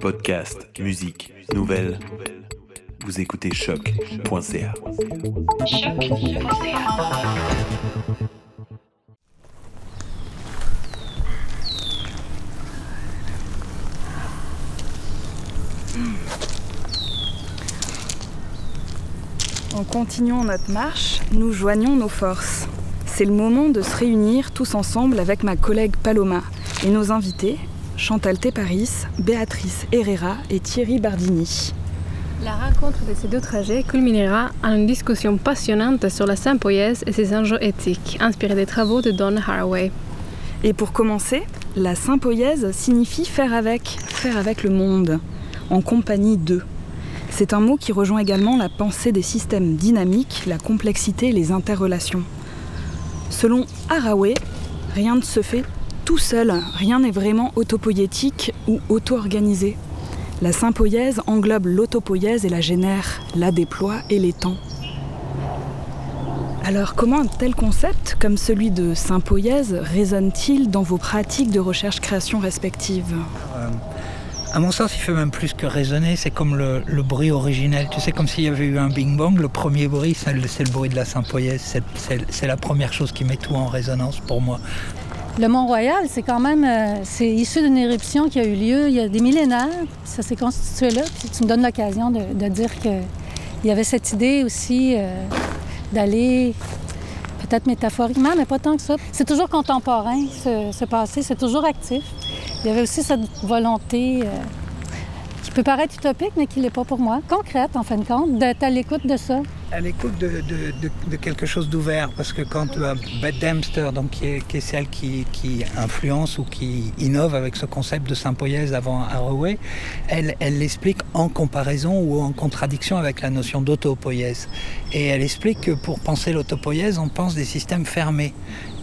Podcast, musique, nouvelles. Vous écoutez choc.ca. En continuant notre marche, nous joignons nos forces. C'est le moment de se réunir tous ensemble avec ma collègue Paloma et nos invités, Chantal Paris, Béatrice Herrera et Thierry Bardini. La rencontre de ces deux trajets culminera en une discussion passionnante sur la sympoïèse et ses enjeux éthiques, inspirée des travaux de Don Haraway. Et pour commencer, la sympoïèse signifie faire avec, faire avec le monde, en compagnie d'eux. C'est un mot qui rejoint également la pensée des systèmes dynamiques, la complexité et les interrelations. Selon Haraway, rien ne se fait tout seul, rien n'est vraiment autopoïétique ou auto-organisé. La sympoïèse englobe l'autopoïèse et la génère, la déploie et l'étend. Alors comment un tel concept, comme celui de sympoïèse, résonne-t-il dans vos pratiques de recherche-création respectives? Euh, À mon sens, il fait même plus que résonner, c'est comme le, bruit originel. Tu sais, comme s'il y avait eu un Bing Bang, le premier bruit, c'est le, le bruit de la sympoïèse. C'est la première chose qui met tout en résonance pour moi. Le Mont-Royal, c'est quand même euh, c'est issu d'une éruption qui a eu lieu il y a des millénaires. Ça s'est constitué là. Puis tu me donnes l'occasion de, dire qu'il y avait cette idée aussi euh, d'aller, peut-être métaphoriquement, mais pas tant que ça. C'est toujours contemporain, ce, ce passé, c'est toujours actif. Il y avait aussi cette volonté euh, qui peut paraître utopique, mais qui ne l'est pas pour moi, concrète en fin de compte, d'être à l'écoute de ça. À l'écoute de, quelque chose d'ouvert, parce que quand euh, Bette Dempster, donc, qui, est, celle qui, influence ou qui innove avec ce concept de sympoïèse avant Haraway, elle, l'explique en comparaison ou en contradiction avec la notion d'autopoïèse. Et elle explique que pour penser l'autopoïèse, on pense des systèmes fermés.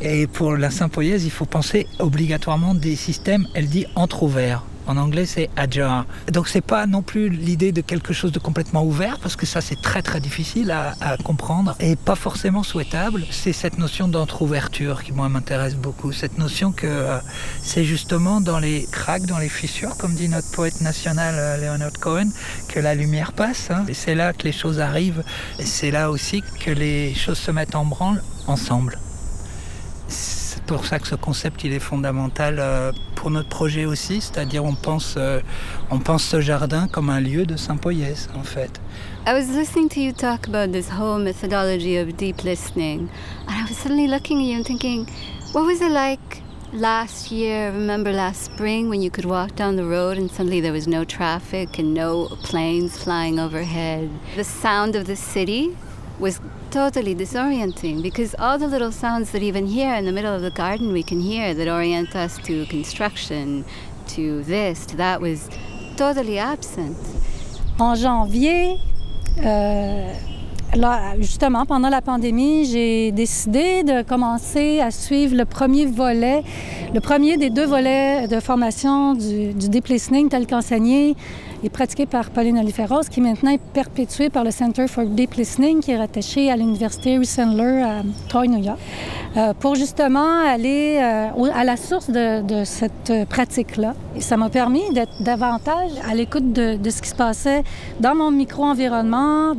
Et pour la sympoïèse, il faut penser obligatoirement des systèmes, elle dit, entre-ouverts. En anglais, c'est ajar. Donc, c'est pas non plus l'idée de quelque chose de complètement ouvert, parce que ça, c'est très très difficile à, comprendre et pas forcément souhaitable. C'est cette notion d'entre-ouverture qui, moi, m'intéresse beaucoup. Cette notion que euh, c'est justement dans les cracks, dans les fissures, comme dit notre poète national euh, Leonard Cohen, que la lumière passe. hein. C'est là que les choses arrivent. C'est là aussi que les choses se mettent en branle ensemble. C'est pour ça que ce concept il est fondamental euh, pour notre projet aussi, c'est-à-dire on pense, euh, on pense ce jardin comme un lieu de sympoïèse en fait. I was listening to you talk about this whole methodology of deep listening, and I was suddenly looking at you and thinking, what was it like last year? Remember last spring when you could walk down the road and suddenly there was no traffic and no planes flying overhead? The sound of the city was totally disorienting because all the little sounds that even here in the middle of the garden we can hear that orient us to construction, to this, to that was totally absent. En janvier, euh, là, justement, pendant la pandémie, j'ai décidé de commencer à suivre le premier volet, le premier des deux volets de formation du, du deep listening tel qu'enseigné et pratiqué par Pauline Oliferos, qui maintenant est perpétué par le Center for Deep Listening, qui est rattaché à l'Université Russell à Troy, New York, euh, pour justement aller euh, à la source de, cette pratique-là. Et ça m'a permis d'être davantage à l'écoute de, ce qui se passait dans mon micro-environnement,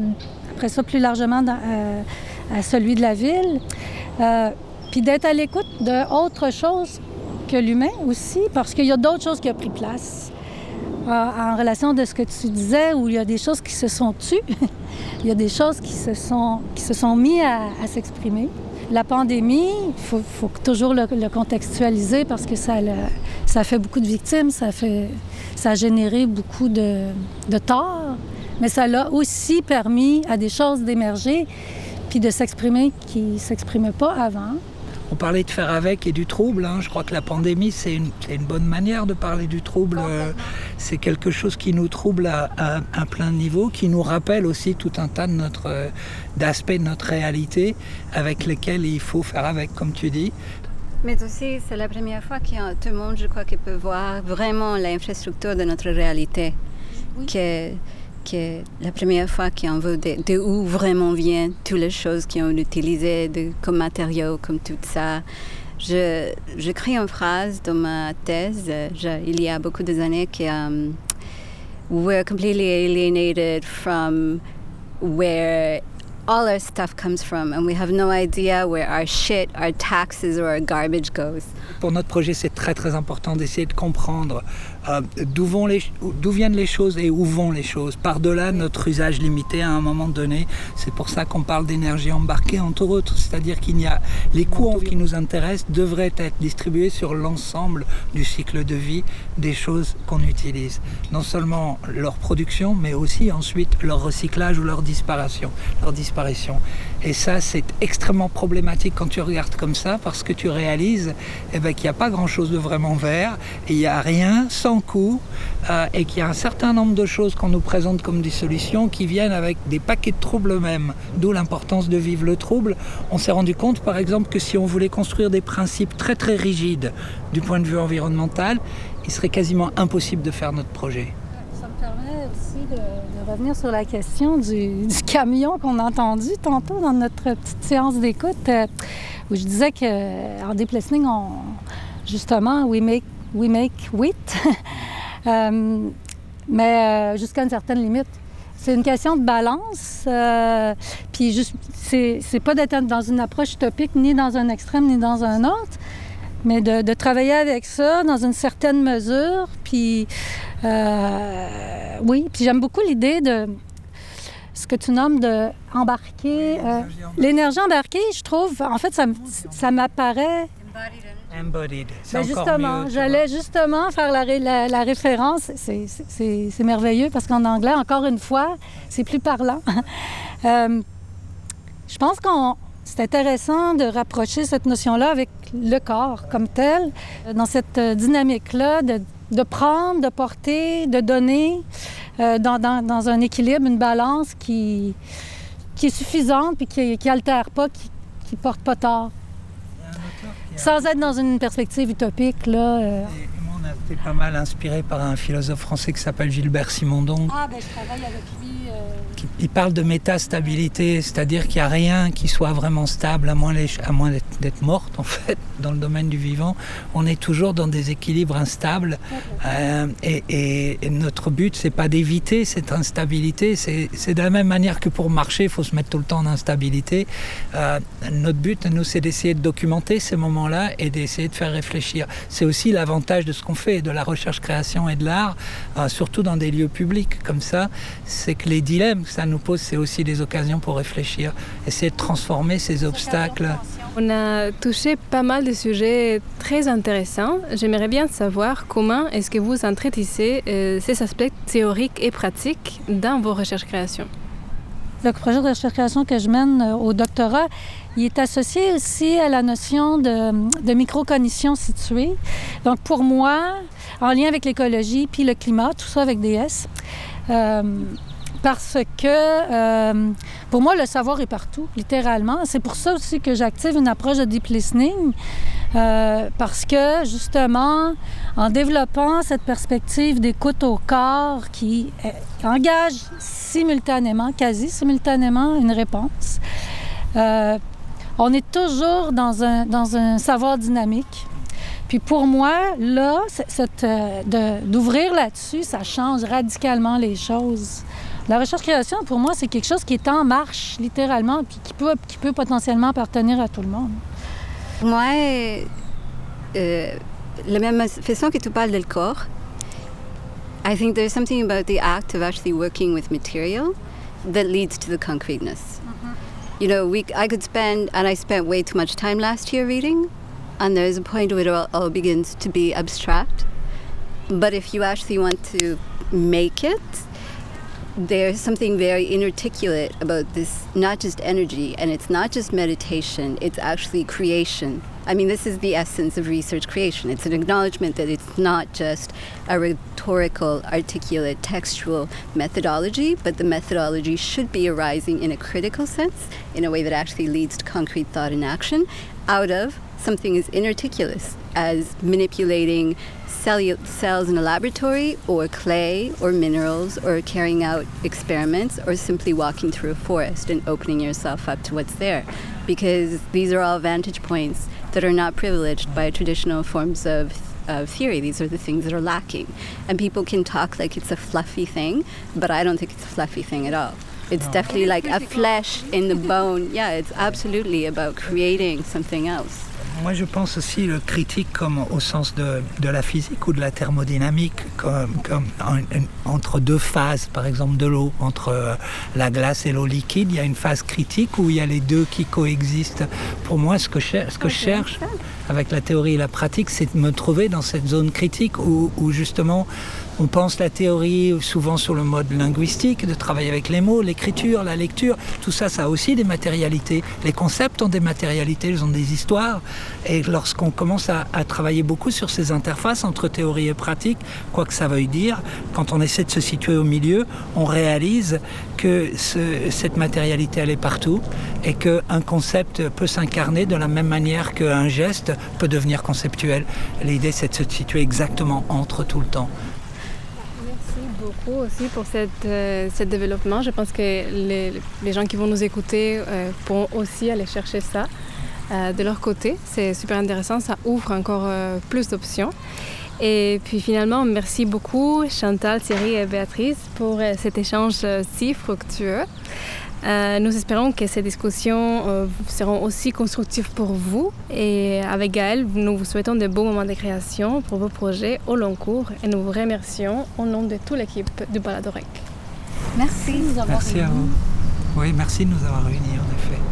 après ça plus largement euh, à celui de la ville, puis d'être à l'écoute d'autre chose que l'humain aussi, parce qu'il y a d'autres choses qui ont pris place en, en relation de ce que tu disais, où il y a des choses qui se sont tues, il y a des choses qui se sont, qui à, s'exprimer. La pandémie, il faut, toujours le, contextualiser parce que ça, fait beaucoup de victimes, ça, a généré beaucoup de, de torts, mais ça l'a aussi permis à des choses d'émerger puis de s'exprimer qui ne s'exprimaient pas avant. On parlait de faire avec et du trouble. hein. Je crois que la pandémie, c'est une, bonne manière de parler du trouble. Euh, C'est quelque chose qui nous trouble à, à- à plein de niveaux, qui nous rappelle aussi tout un tas de notre, euh, d'aspects de notre réalité avec lesquels il faut faire avec, comme tu dis. Mais aussi, c'est la première fois que tout le monde, je crois, qui peut voir vraiment l'infrastructure de notre réalité. Que, que la première fois qu'on veut de, où vraiment viennent toutes les choses qui ont utilisées de, comme matériaux, comme tout ça. Je, j'écris une phrase dans ma thèse, je- il y a beaucoup d'années, que euh, we're completely alienated from where all our stuff comes from, and we have no idea where our shit, our taxes, or our garbage goes. Pour notre projet, c'est très très important d'essayer de comprendre euh, d'où viennent les choses et où vont les choses. Par-delà notre usage limité à un moment donné, c'est pour ça qu'on parle d'énergie embarquée entre autres, c'est-à-dire qu'il y a les coûts qui nous intéressent devraient être distribués sur l'ensemble du cycle de vie des choses qu'on utilise. Non seulement leur production, mais aussi ensuite leur recyclage ou leur disparition. Leur disparition. Et ça, c'est extrêmement problématique quand tu regardes comme ça, parce que tu réalises eh ben, qu'il n'y a pas grand-chose de vraiment vert, il n'y a rien sans coût, euh, et qu'il y a un certain nombre de choses qu'on nous présente comme des solutions qui viennent avec des paquets de troubles eux-mêmes, d'où l'importance de vivre le trouble. On s'est rendu compte, par exemple, que si on voulait construire des principes très très rigides du point de vue environnemental, il serait quasiment impossible de faire notre projet. Ça me permet aussi de, revenir sur la question du, camion qu'on a entendu tantôt dans notre petite séance d'écoute, euh, où je disais qu'en déplacing, on, justement, we make, we make wheat, Euh, mais euh, jusqu'à une certaine limite. C'est une question de balance. euh, puis c'est pas d'être dans une approche utopique, ni dans un extrême, ni dans un autre, mais de, de travailler avec ça dans une certaine mesure. Puis, euh, oui, puis j'aime beaucoup l'idée de ce que tu nommes de embarquer. euh, L'énergie embarquée, je trouve, en fait, ça, ça m'apparaît. Embodied. Ben justement, j'allais justement faire la, la- la référence. C'est merveilleux parce qu'en anglais, encore une fois, c'est plus parlant. Euh, je pense qu'on c'est intéressant de rapprocher cette notion-là avec le corps comme tel, dans cette euh, dynamique-là de, de prendre, de porter, de donner, euh, dans, dans- dans un équilibre, une balance qui, qui est suffisante puis qui n'altère pas, qui ne porte pas tort. Sans être dans une perspective utopique, là. euh. Été pas mal inspiré par un philosophe français qui s'appelle Gilbert Simondon, Ah, ben je travaille avec lui. euh, qui il parle de métastabilité, c'est-à-dire qu'il n'y a rien qui soit vraiment stable, à moins, les- à moins d'être- morte, en fait, dans le domaine du vivant. On est toujours dans des équilibres instables. Euh, et, et- et notre but, c'est pas d'éviter cette instabilité, c'est c'est de la même manière que pour marcher, il faut se mettre tout le temps en instabilité. Euh, notre but, nous, c'est d'essayer de documenter ces moments-là et d'essayer de faire réfléchir. C'est aussi l'avantage de ce qu'on fait, de la recherche-création et de l'art, euh, surtout dans des lieux publics comme ça, c'est que les dilemmes que ça nous pose, c'est aussi des occasions pour réfléchir, essayer de transformer ces obstacles. On a touché pas mal de sujets très intéressants. J'aimerais bien savoir comment est-ce que vous entretenez euh, ces aspects théoriques et pratiques dans vos recherches-créations. Le projet de recherche-création que je mène euh, au doctorat, il est associé aussi à la notion de, de microcognition située. Donc pour moi, en lien avec l'écologie puis le climat, tout ça avec des S, euh, parce que euh, pour moi, le savoir est partout, littéralement. C'est pour ça aussi que j'active une approche de deep listening, euh, parce que justement, en développant cette perspective d'écoute au corps qui euh, engage simultanément, quasi simultanément, une réponse, on est toujours dans un, dans un savoir dynamique. Puis pour moi, là, d'ouvrir là-dessus, ça change radicalement les choses. La recherche-création, pour moi, c'est quelque chose qui est en marche, littéralement, puis qui peut, qui peut potentiellement appartenir à tout le monde. Moi, euh, la même façon que tu parles du corps, I think there's something about the act of actually working with material that leads to the concreteness. You know, we, I could spend, and I spent way too much time last year reading, and there's a point where it all, all begins to be abstract. But if you actually want to make it, there's something very inarticulate about this, not just energy, and it's not just meditation, it's actually creation. I mean, this is the essence of research creation. It's an acknowledgement that it's not just a rhetorical, articulate, textual methodology, but the methodology should be arising in a critical sense, in a way that actually leads to concrete thought and action, out of something as inarticulate as manipulating cellu- cells in a laboratory, or clay, or minerals, or carrying out experiments, or simply walking through a forest and opening yourself up to what's there. Because these are all vantage points that are not privileged by traditional forms of uh, theory. These are the things that are lacking. And people can talk like it's a fluffy thing, but I don't think it's a fluffy thing at all. It's definitely like a flesh in the bone. Yeah, it's absolutely about creating something else. Moi, je pense aussi le critique comme au sens de, de la physique ou de la thermodynamique, comme, comme en- en- entre deux phases, par exemple de l'eau, entre euh, la glace et l'eau liquide, il y a une phase critique où il y a les deux qui coexistent. Pour moi, ce que, je- ce que je cherche avec la théorie et la pratique, c'est de me trouver dans cette zone critique où, où justement on pense la théorie souvent sur le mode linguistique, de travailler avec les mots, l'écriture, la lecture, tout ça, ça a aussi des matérialités. Les concepts ont des matérialités, ils ont des histoires. Et lorsqu'on commence à, travailler beaucoup sur ces interfaces entre théorie et pratique, quoi que ça veuille dire, quand on essaie de se situer au milieu, on réalise que ce- cette matérialité, elle est partout et qu'un concept peut s'incarner de la même manière qu'un geste peut devenir conceptuel. L'idée, c'est de se situer exactement entre tout le temps. Beaucoup aussi pour cette, euh, ce développement. Je pense que les, gens qui vont nous écouter euh, pourront aussi aller chercher ça euh, de leur côté. C'est super intéressant, ça ouvre encore plus d'options. Et puis finalement, merci beaucoup Chantal, Thierry et Béatrice pour euh, cet échange euh, si fructueux. Euh, nous espérons que ces discussions euh, seront aussi constructives pour vous. Et avec Gaël, nous vous souhaitons de beaux moments de création pour vos projets au long cours. Et nous vous remercions au nom de toute l'équipe du Baladorec. Merci. Nous avons Merci à vous. Oui, merci de nous avoir réunis en effet.